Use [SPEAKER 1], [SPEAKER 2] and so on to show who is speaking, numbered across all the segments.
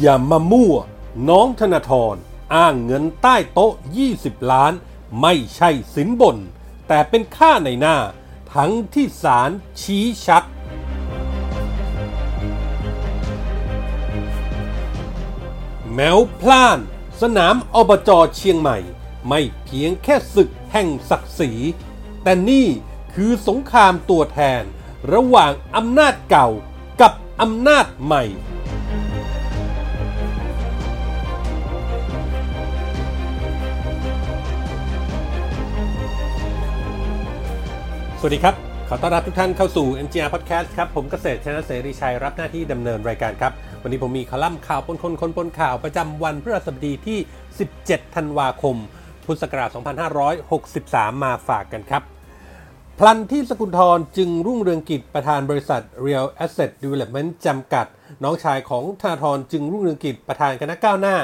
[SPEAKER 1] อย่ามามั่ว น้องธนาธรอ้างเงินใต้โต๊ะ 20 ล้าน ไม่ใช่สินบน แต่เป็นค่าในหน้า ทั้งที่ศาลชี้ชัด แมวพล่าน สนามอบจเชียงใหม่ ไม่เพียงแค่ศึกแห่งศักดิ์ศรี แต่นี่คือสงครามตัวแทน ระหว่างอำนาจเก่ากับอำนาจใหม่ สวัสดีครับ ขอต้อนรับทุกท่านเข้าสู่ MGR Podcast ครับ ผมเกษตรชนะเสรีชัยรับหน้าที่ดำเนินรายการครับ วันนี้ผมมีคอลัมน์ข่าวปนคนคนปนข่าวประจำวันพฤหัสบดีที่ 17 ธันวาคม พุทธศักราช 2563 มาฝากกันครับ พลันที่สกุลทรจึงรุ่งเรืองกิจประธานบริษัท Real Asset Development จำกัด น้องชายของธนาธรจึงรุ่งเรืองกิจประธานคณะก้าวหน้า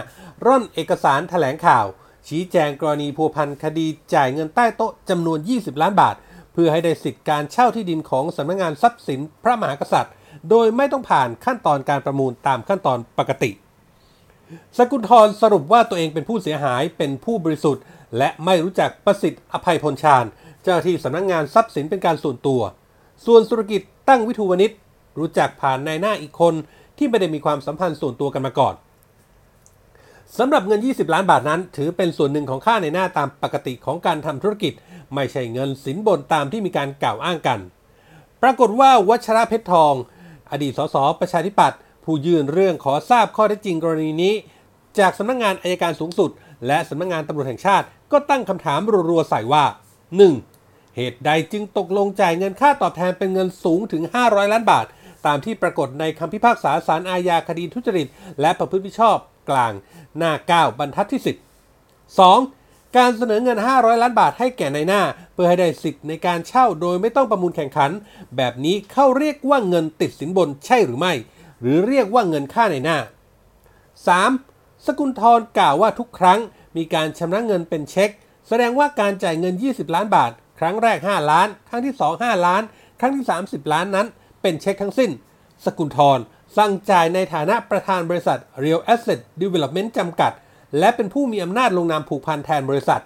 [SPEAKER 1] ร่อนเอกสารแถลงข่าว ชี้แจงกรณีพัวพันคดีจ่ายเงินใต้โต๊ะจำนวน 20 ล้านบาท เพื่อให้ได้สิทธิ์การเช่าที่ดินของสำนักงานทรัพย์สินพระมหากษัตริย์ โดยไม่ต้องผ่านขั้นตอนการประมูลตามขั้นตอนปกติ สกุลทรสรุปว่าตัวเองเป็นผู้เสียหายเป็นผู้บริสุทธิ์ และไม่รู้จักประสิทธิ์อภัยพลชาญ เจ้าหน้าที่สำนักงงานทรัพย์สินเป็นการส่วนตัว ส่วนสุรกิจตั้งวิทูวณิชรู้จักผ่านนายหน้าอีกคนที่ไม่ได้มีความสัมพันธ์ส่วนตัวกันมาก่อนสำหรับเงิน 20 ล้านบาทนั้น ถือเป็นส่วนหนึ่งของค่าในหน้าตามปกติของการทำธุรกิจ ไม่ใช่เงินสินบนตามที่มีการกล่าวอ้างกัน ปรากฏว่าวัชระเพชรทอง อดีตสสประชาธิปัตย์ผู้ยื่นเรื่องขอทราบข้อเท็จจริงกรณีนี้ จากสำนักงงานอายการสูงสุด และสำนักงงานตำรวจแห่งชาติก็ตั้งคำถามรัวๆใส่ว่า 1. เหตุใดจึงตกลงจ่ายเงินค่าตอบแทนเป็นเงินสูงถึง 500 ล้านบาท ตามที่ปรากฏในคำพิพากษาศาลอาญาคดีทุจริต และประพฤติมิชอบกลางหน้า 9 บรรทัดที่ 10 2. การเสนอเงิน 500 ล้านบาทให้แก่ในายหน้า เพื่อให้ได้สิทธิ์ในการเช่าโดยไม่ต้องประมูลแข่งขัน แบบนี้เข้าเรียกว่าเงินติดสินบนใช่หรือไม่ หรือเรียกว่าเงินค่าในหน้า 3. สกุลทรกล่าวว่าทุกครั้ง มีการชำระเงินเป็นเช็ค แสดงว่าการจ่ายเงิน 20 ล้านบาท ครั้งแรก 5 ล้าน ครั้งที่ 2 5 ล้าน ครั้งที่ 30 ล้านนั้น เป็นเช็คทั้งสิ้น สกุลทรสั่งจ่ายในฐานะประธานบริษัท Real Asset Development จำกัด และเป็นผู้มีอำนาจลงนามผูกพันแทนบริษัท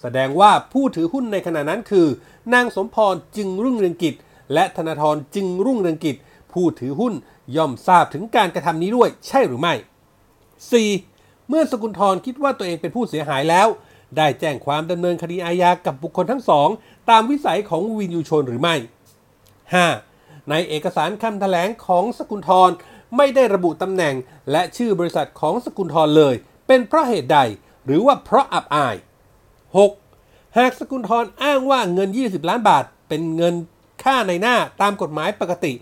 [SPEAKER 1] แสดงว่าผู้ถือหุ้นในขณะนั้นคือ นางสมพรจึงรุ่งเรืองกิจ และธนาธรจึงรุ่งเรืองกิจ ผู้ถือหุ้นย่อมทราบถึงการกระทำนี้ด้วยใช่หรือไม่ 4. เมื่อสกุลทรคิดว่าตัวเองเป็นผู้เสียหายแล้ว ได้แจ้งความดำเนินคดีอาญากับบุคคลทั้งสอง ตามวิสัยของวินยูชนหรือไม่ 5. ในเอกสารคำแถลงของสกุลทรไม่ได้ระบุตำแหน่งและชื่อบริษัทของสกุลทรเลย เป็นเพราะเหตุใดหรือว่าเพราะอับอาย 6. หากสกุลทรอ้างว่าเงิน 20 ล้านบาท เป็นเงินค่าในหน้าตามกฎหมายปกติ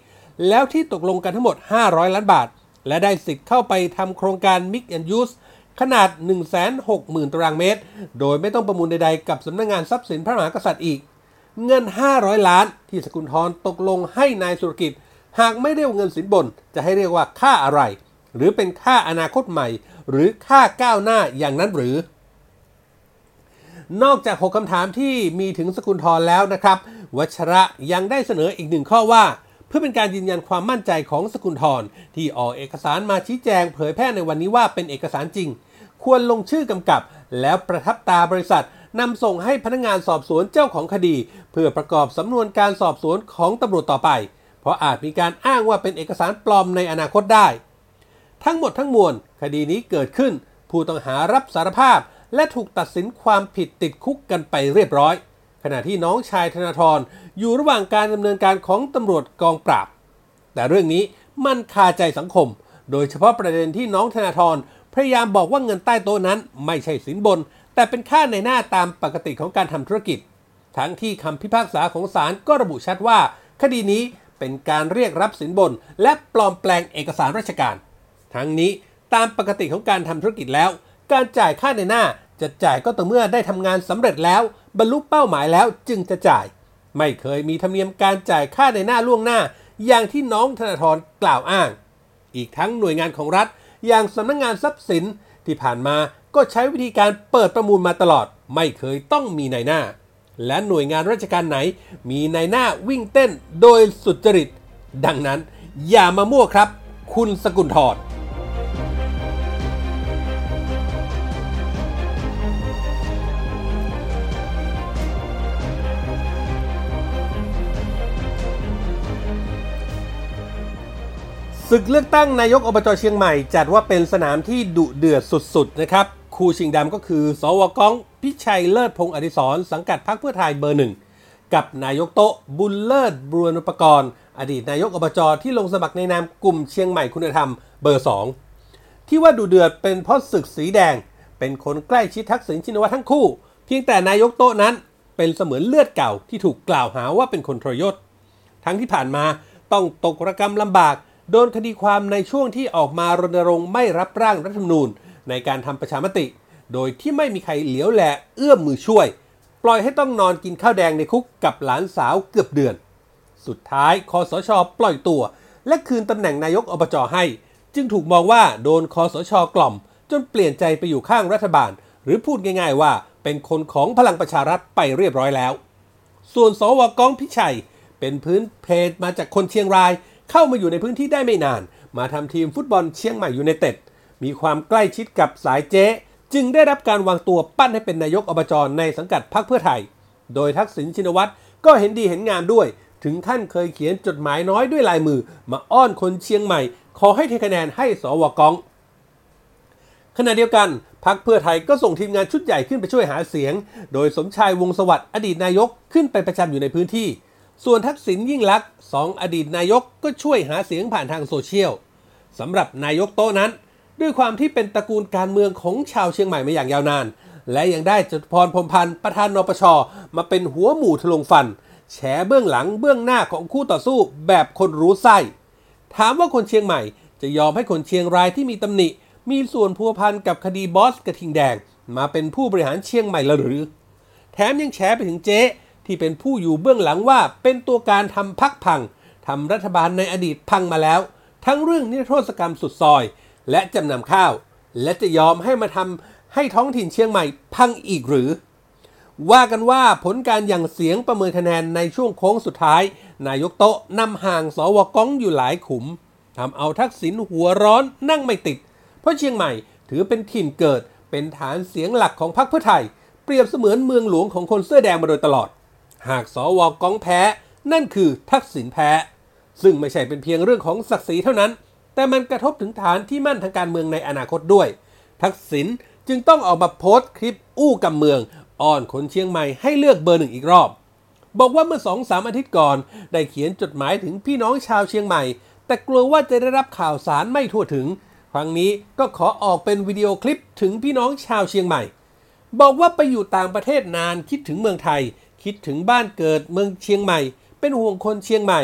[SPEAKER 1] แล้วที่ตกลงกันทั้งหมด 500 ล้านบาท และได้สิทธิ์เข้าไปทำโครงการ Mix and Use ขนาด 160,000 ตารางเมตร โดยไม่ต้องประมูลใดๆ กับสำนักงงานทรัพย์สินพระมหากษัตริย์อีก เงิน 500 ล้าน ที่สกุลทรตกลงให้นายสุรกิจ หากไม่เรียกเงินสินบน จะให้เรียกว่าค่าอะไร หรือเป็นค่าอนาคตใหม่ หรือค่าก้าวหน้าอย่างนั้นหรือ นอกจาก 6คำถามที่มีถึงสกุลทรแล้วนะครับ วัชระยังได้เสนออีกหนึ่งข้อว่า เพื่อเป็นการยืนยันความมั่นใจของสกุลทรที่ออกเอกสารมาชี้แจงเผยแพร่ในวันนี้ว่าเป็นเอกสารจริง ควรลงชื่อกำกับ แล้วประทับตาบริษัทนำส่งให้พนักงานสอบสวนเจ้าของคดี เพื่อประกอบสำนวนการสอบสวนของตำรวจต่อไป เพราะอาจมีการอ้างว่าเป็นเอกสารปลอมในอนาคตได้ ทั้งหมดทั้งมวลคดีนี้เกิดขึ้น ผู้ต้องหารับสารภาพ และถูกตัดสินความผิดติดคุกกันไปเรียบร้อย ขณะที่น้องชายธนาธรอยู่ระหว่างการดำเนินการของตำรวจกองปราบ แต่เรื่องนี้มันคาใจสังคม โดยเฉพาะประเด็นที่น้องธนาธรพยายามบอกว่าเงินใต้โต๊ะนั้นไม่ใช่สินบน แต่เป็นค่าในหน้าตามปกติของการทำธุรกิจ ทั้งที่คำพิพากษาของศาลก็ระบุชัดว่า คดีนี้เป็นการเรียกรับสินบน และปลอมแปลงเอกสารราชการ ทั้งนี้ตามปกติของการทำธุรกิจแล้ว การจ่ายค่าในหน้าจะจ่ายก็ต่อเมื่อได้ทำงานสำเร็จแล้ว บรรลุเป้าหมายแล้วจึงจะจ่าย ไม่เคยมีธรรมเนียมการจ่ายค่าในหน้าล่วงหน้า อย่างที่น้องธนาธรกล่าวอ้าง อีกทั้งหน่วยงานของรัฐ อย่างสำนักงงานทรัพย์สินที่ผ่านมาก็ใช้วิธีการเปิดประมูลมาตลอด ไม่เคยต้องมีในหน้า และหน่วยงานราชการไหน มีในหน้าวิ่งเต้นโดยสุจริต ดังนั้นอย่ามามั่วครับ คุณสกุลทร ศึกเลือกตั้งนายกอบจเชียงใหม่ จัดว่าเป็นสนามที่ดุเดือดสุดๆนะครับคู่ชิงดำก็คือ สวก้อง พิชัยเลิศพงศ์อดิศรสังกัดพรรคเพื่อไทยเบอร์หนึ่งกับนายกโตะบุญเลิศบุรณปกรณ์อดีตนายกอบจที่ลงสมัครในนามกลุ่มเชียงใหม่คุณธรรมเบอร์สองที่ว่าดุเดือดเป็นเพราะศึกสีแดง เป็นคนใกล้ชิดทักษิณชินวัตรทั้งคู่ เพียงแต่นายกโตะนั้นเป็นเสมือนเลือดเก่าที่ถูกกล่าวหาว่าเป็นคนทรยศ ทั้งที่ผ่านมาต้องตกระกรรมลำบาก โดนคดีความในช่วงที่ออกมารณรงค์ไม่รับร่างรัฐธรรมนูญ ในการทำประชามติ โดยที่ไม่มีใครเหลียวแลเอื้อมมือช่วย ปล่อยให้ต้องนอนกินข้าวแดงในคุกกับหลานสาวเกือบเดือน สุดท้ายคอสชปล่อยตัว และคืนตำแหน่งนายกอบจให้ จึงถูกมองว่าโดนคอสชกล่อม จนเปลี่ยนใจไปอยู่ข้างรัฐบาล หรือพูดง่าย ๆ ว่าเป็นคนของพลังประชารัฐไปเรียบร้อยแล้ว ส่วนสวก้องพิชัย เป็นพื้นเพจมาจากคนเชียงราย เข้ามาอยู่ในพื้นที่ได้ไม่นาน มาทำทีมฟุตบอลเชียงใหม่ยูไนเต็ดมีความใกล้ชิดกับสายเจ๊จึงได้รับการวางตัวปั้นให้เป็นนายกอบจในสังกัดพรรคเพื่อไทย โดยทักษิณชินวัตรก็เห็นดีเห็นงามด้วย ถึงขั้นเคยเขียนจดหมายน้อยด้วยลายมือ มาอ้อนคนเชียงใหม่ ขอให้เทคะแนนให้สวกอง ขณะเดียวกันพรรคเพื่อไทยก็ส่งทีมงานชุดใหญ่ขึ้นไปช่วยหาเสียง โดยสมชายวงสวัสดิ์อดีตนายกขึ้นไปประจำอยู่ในพื้นที่ ส่วนทักษิณยิ่งลักษณ์สองอดีตนายกก็ช่วยหาเสียงผ่านทางโซเชียลสำหรับนายกโต๊ะนั้น ด้วยความที่เป็นตระกูลการเมืองของชาวเชียงใหม่มาอย่างยาวนาน และยังได้จตุพรพรมพันธ์ประธานนปช มาเป็นหัวหมู่ทะลงฟัน แฉเบื้องหลังเบื้องหน้าของคู่ต่อสู้แบบคนรู้ไส้ ถามว่าคนเชียงใหม่จะยอมให้คนเชียงรายที่มีตำหนิ มีส่วนพัวพันกับคดีบอสกระทิงแดง มาเป็นผู้บริหารเชียงใหม่ลหรือ แถมยังแฉไปถึงเจ๊ ที่เป็นผู้อยู่เบื้องหลังว่าเป็นตัวการทำพักพังทำรัฐบาลในอดีตพังมาแล้ว ทั้งเรื่องนิรโทษกรรมสุดซอย และจำนำข้าว และจะยอมให้มาทำให้ท้องถิ่นเชียงใหม่พังอีกหรือ ว่ากันว่าผลการอย่างเสียงประเมินคะแนนในช่วงโค้งสุดท้าย นายกโตะนำห่างสวก้องอยู่หลายขุมทำเอาทักษิณหัวร้อนนั่งไม่ติด เพราะเชียงใหม่ถือเป็นถิ่นเกิดเป็นฐานเสียงหลักของพรรคเพื่อไทย เปรียบเสมือนเมืองหลวงของคนเสื้อแดงมาโดยตลอด หากสวก้องแพ้ นั่นคือทักษิณแพ้ ซึ่งไม่ใช่เป็นเพียงเรื่องของศักดิ์ศรีเท่านั้น แต่มันกระทบถึงฐานที่มั่นทางการเมืองในอนาคตด้วย ทักษิณจึงต้องออกมาโพสต์คลิปอู้กำเมืองอ้อนคนเชียงใหม่ให้เลือกเบอร์หนึ่งอีกรอบ บอกว่าเมื่อสองสามอาทิตย์ก่อน ได้เขียนจดหมายถึงพี่น้องชาวเชียงใหม่ แต่กลัวว่าจะได้รับข่าวสารไม่ทั่วถึง ครั้งนี้ก็ขอออกเป็นวิดีโอคลิปถึงพี่น้องชาวเชียงใหม่ บอกว่าไปอยู่ต่างประเทศนานคิดถึงเมืองไทย คิดถึงบ้านเกิดเมืองเชียงใหม่ เป็นห่วงคนเชียงใหม่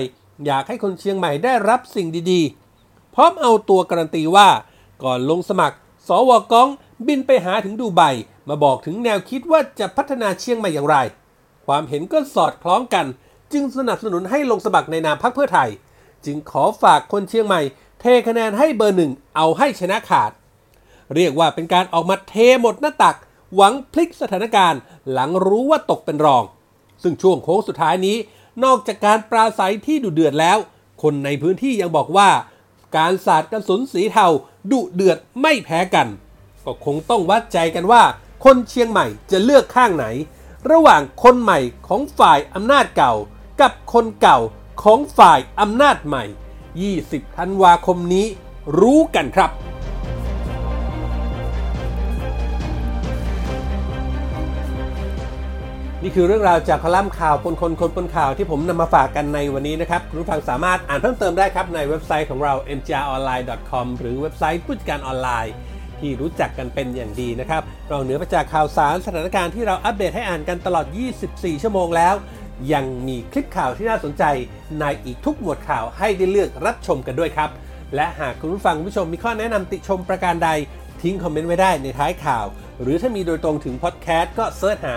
[SPEAKER 1] อยากให้คนเชียงใหม่ได้รับสิ่งดีๆ พร้อมเอาตัวการันตีว่า ก่อนลงสมัคร สวก้องบินไปหาถึงดูไบมาบอกถึงแนวคิดว่าจะพัฒนาเชียงใหม่อย่างไร ความเห็นก็สอดคล้องกัน จึงสนับสนุนให้ลงสมัครในนามพรรคเพื่อไทย จึงขอฝากคนเชียงใหม่ เทคะแนนให้เบอร์หนึ่งเอาให้ชนะขาด เรียกว่าเป็นการออกมาเทหมดหน้าตัก หวังพลิกสถานการณ์ หลังรู้ว่าตกเป็นรอง ซึ่งช่วงโค้งสุดท้ายนี้ นอกจากการปราศัยที่ดุเดือดแล้ว คนในพื้นที่ยังบอกว่า การสาดกระสุนสีเทาดุเดือดไม่แพ้กัน ก็คงต้องวัดใจกันว่า คนเชียงใหม่จะเลือกข้างไหน ระหว่างคนใหม่ของฝ่ายอำนาจเก่า กับคนเก่าของฝ่ายอำนาจใหม่ 20 ธันวาคมนี้รู้กันครับ นี่คือเรื่องราวจากคอลัมน์ข่าวคนคนคนปนข่าวที่ผมนำมาฝากกันในวันนี้นะครับคุณผู้ฟังสามารถอ่านเพิ่มเติมได้ครับในเว็บไซต์ของเรา mgronline.com หรือเว็บไซต์ผู้จัดการออนไลน์ ที่รู้จักกันเป็นอย่างดีนะครับนอกเหนือไปจากข่าวสารสถานการณ์ที่เราอัปเดตให้อ่านกันตลอด 24 ชั่วโมงแล้ว ยังมีคลิปข่าวที่น่าสนใจในอีกทุกหมวดข่าวให้ได้เลือกรับชมกันด้วยครับ และหากคุณผู้ฟังคุณผู้ชมมีข้อแนะนำติชมประการใดทิ้งคอมเมนต์ไว้ได้ในท้ายข่าว หรือถ้ามีโดยตรงถึงพอดแคสต์ก็เสิร์ชหา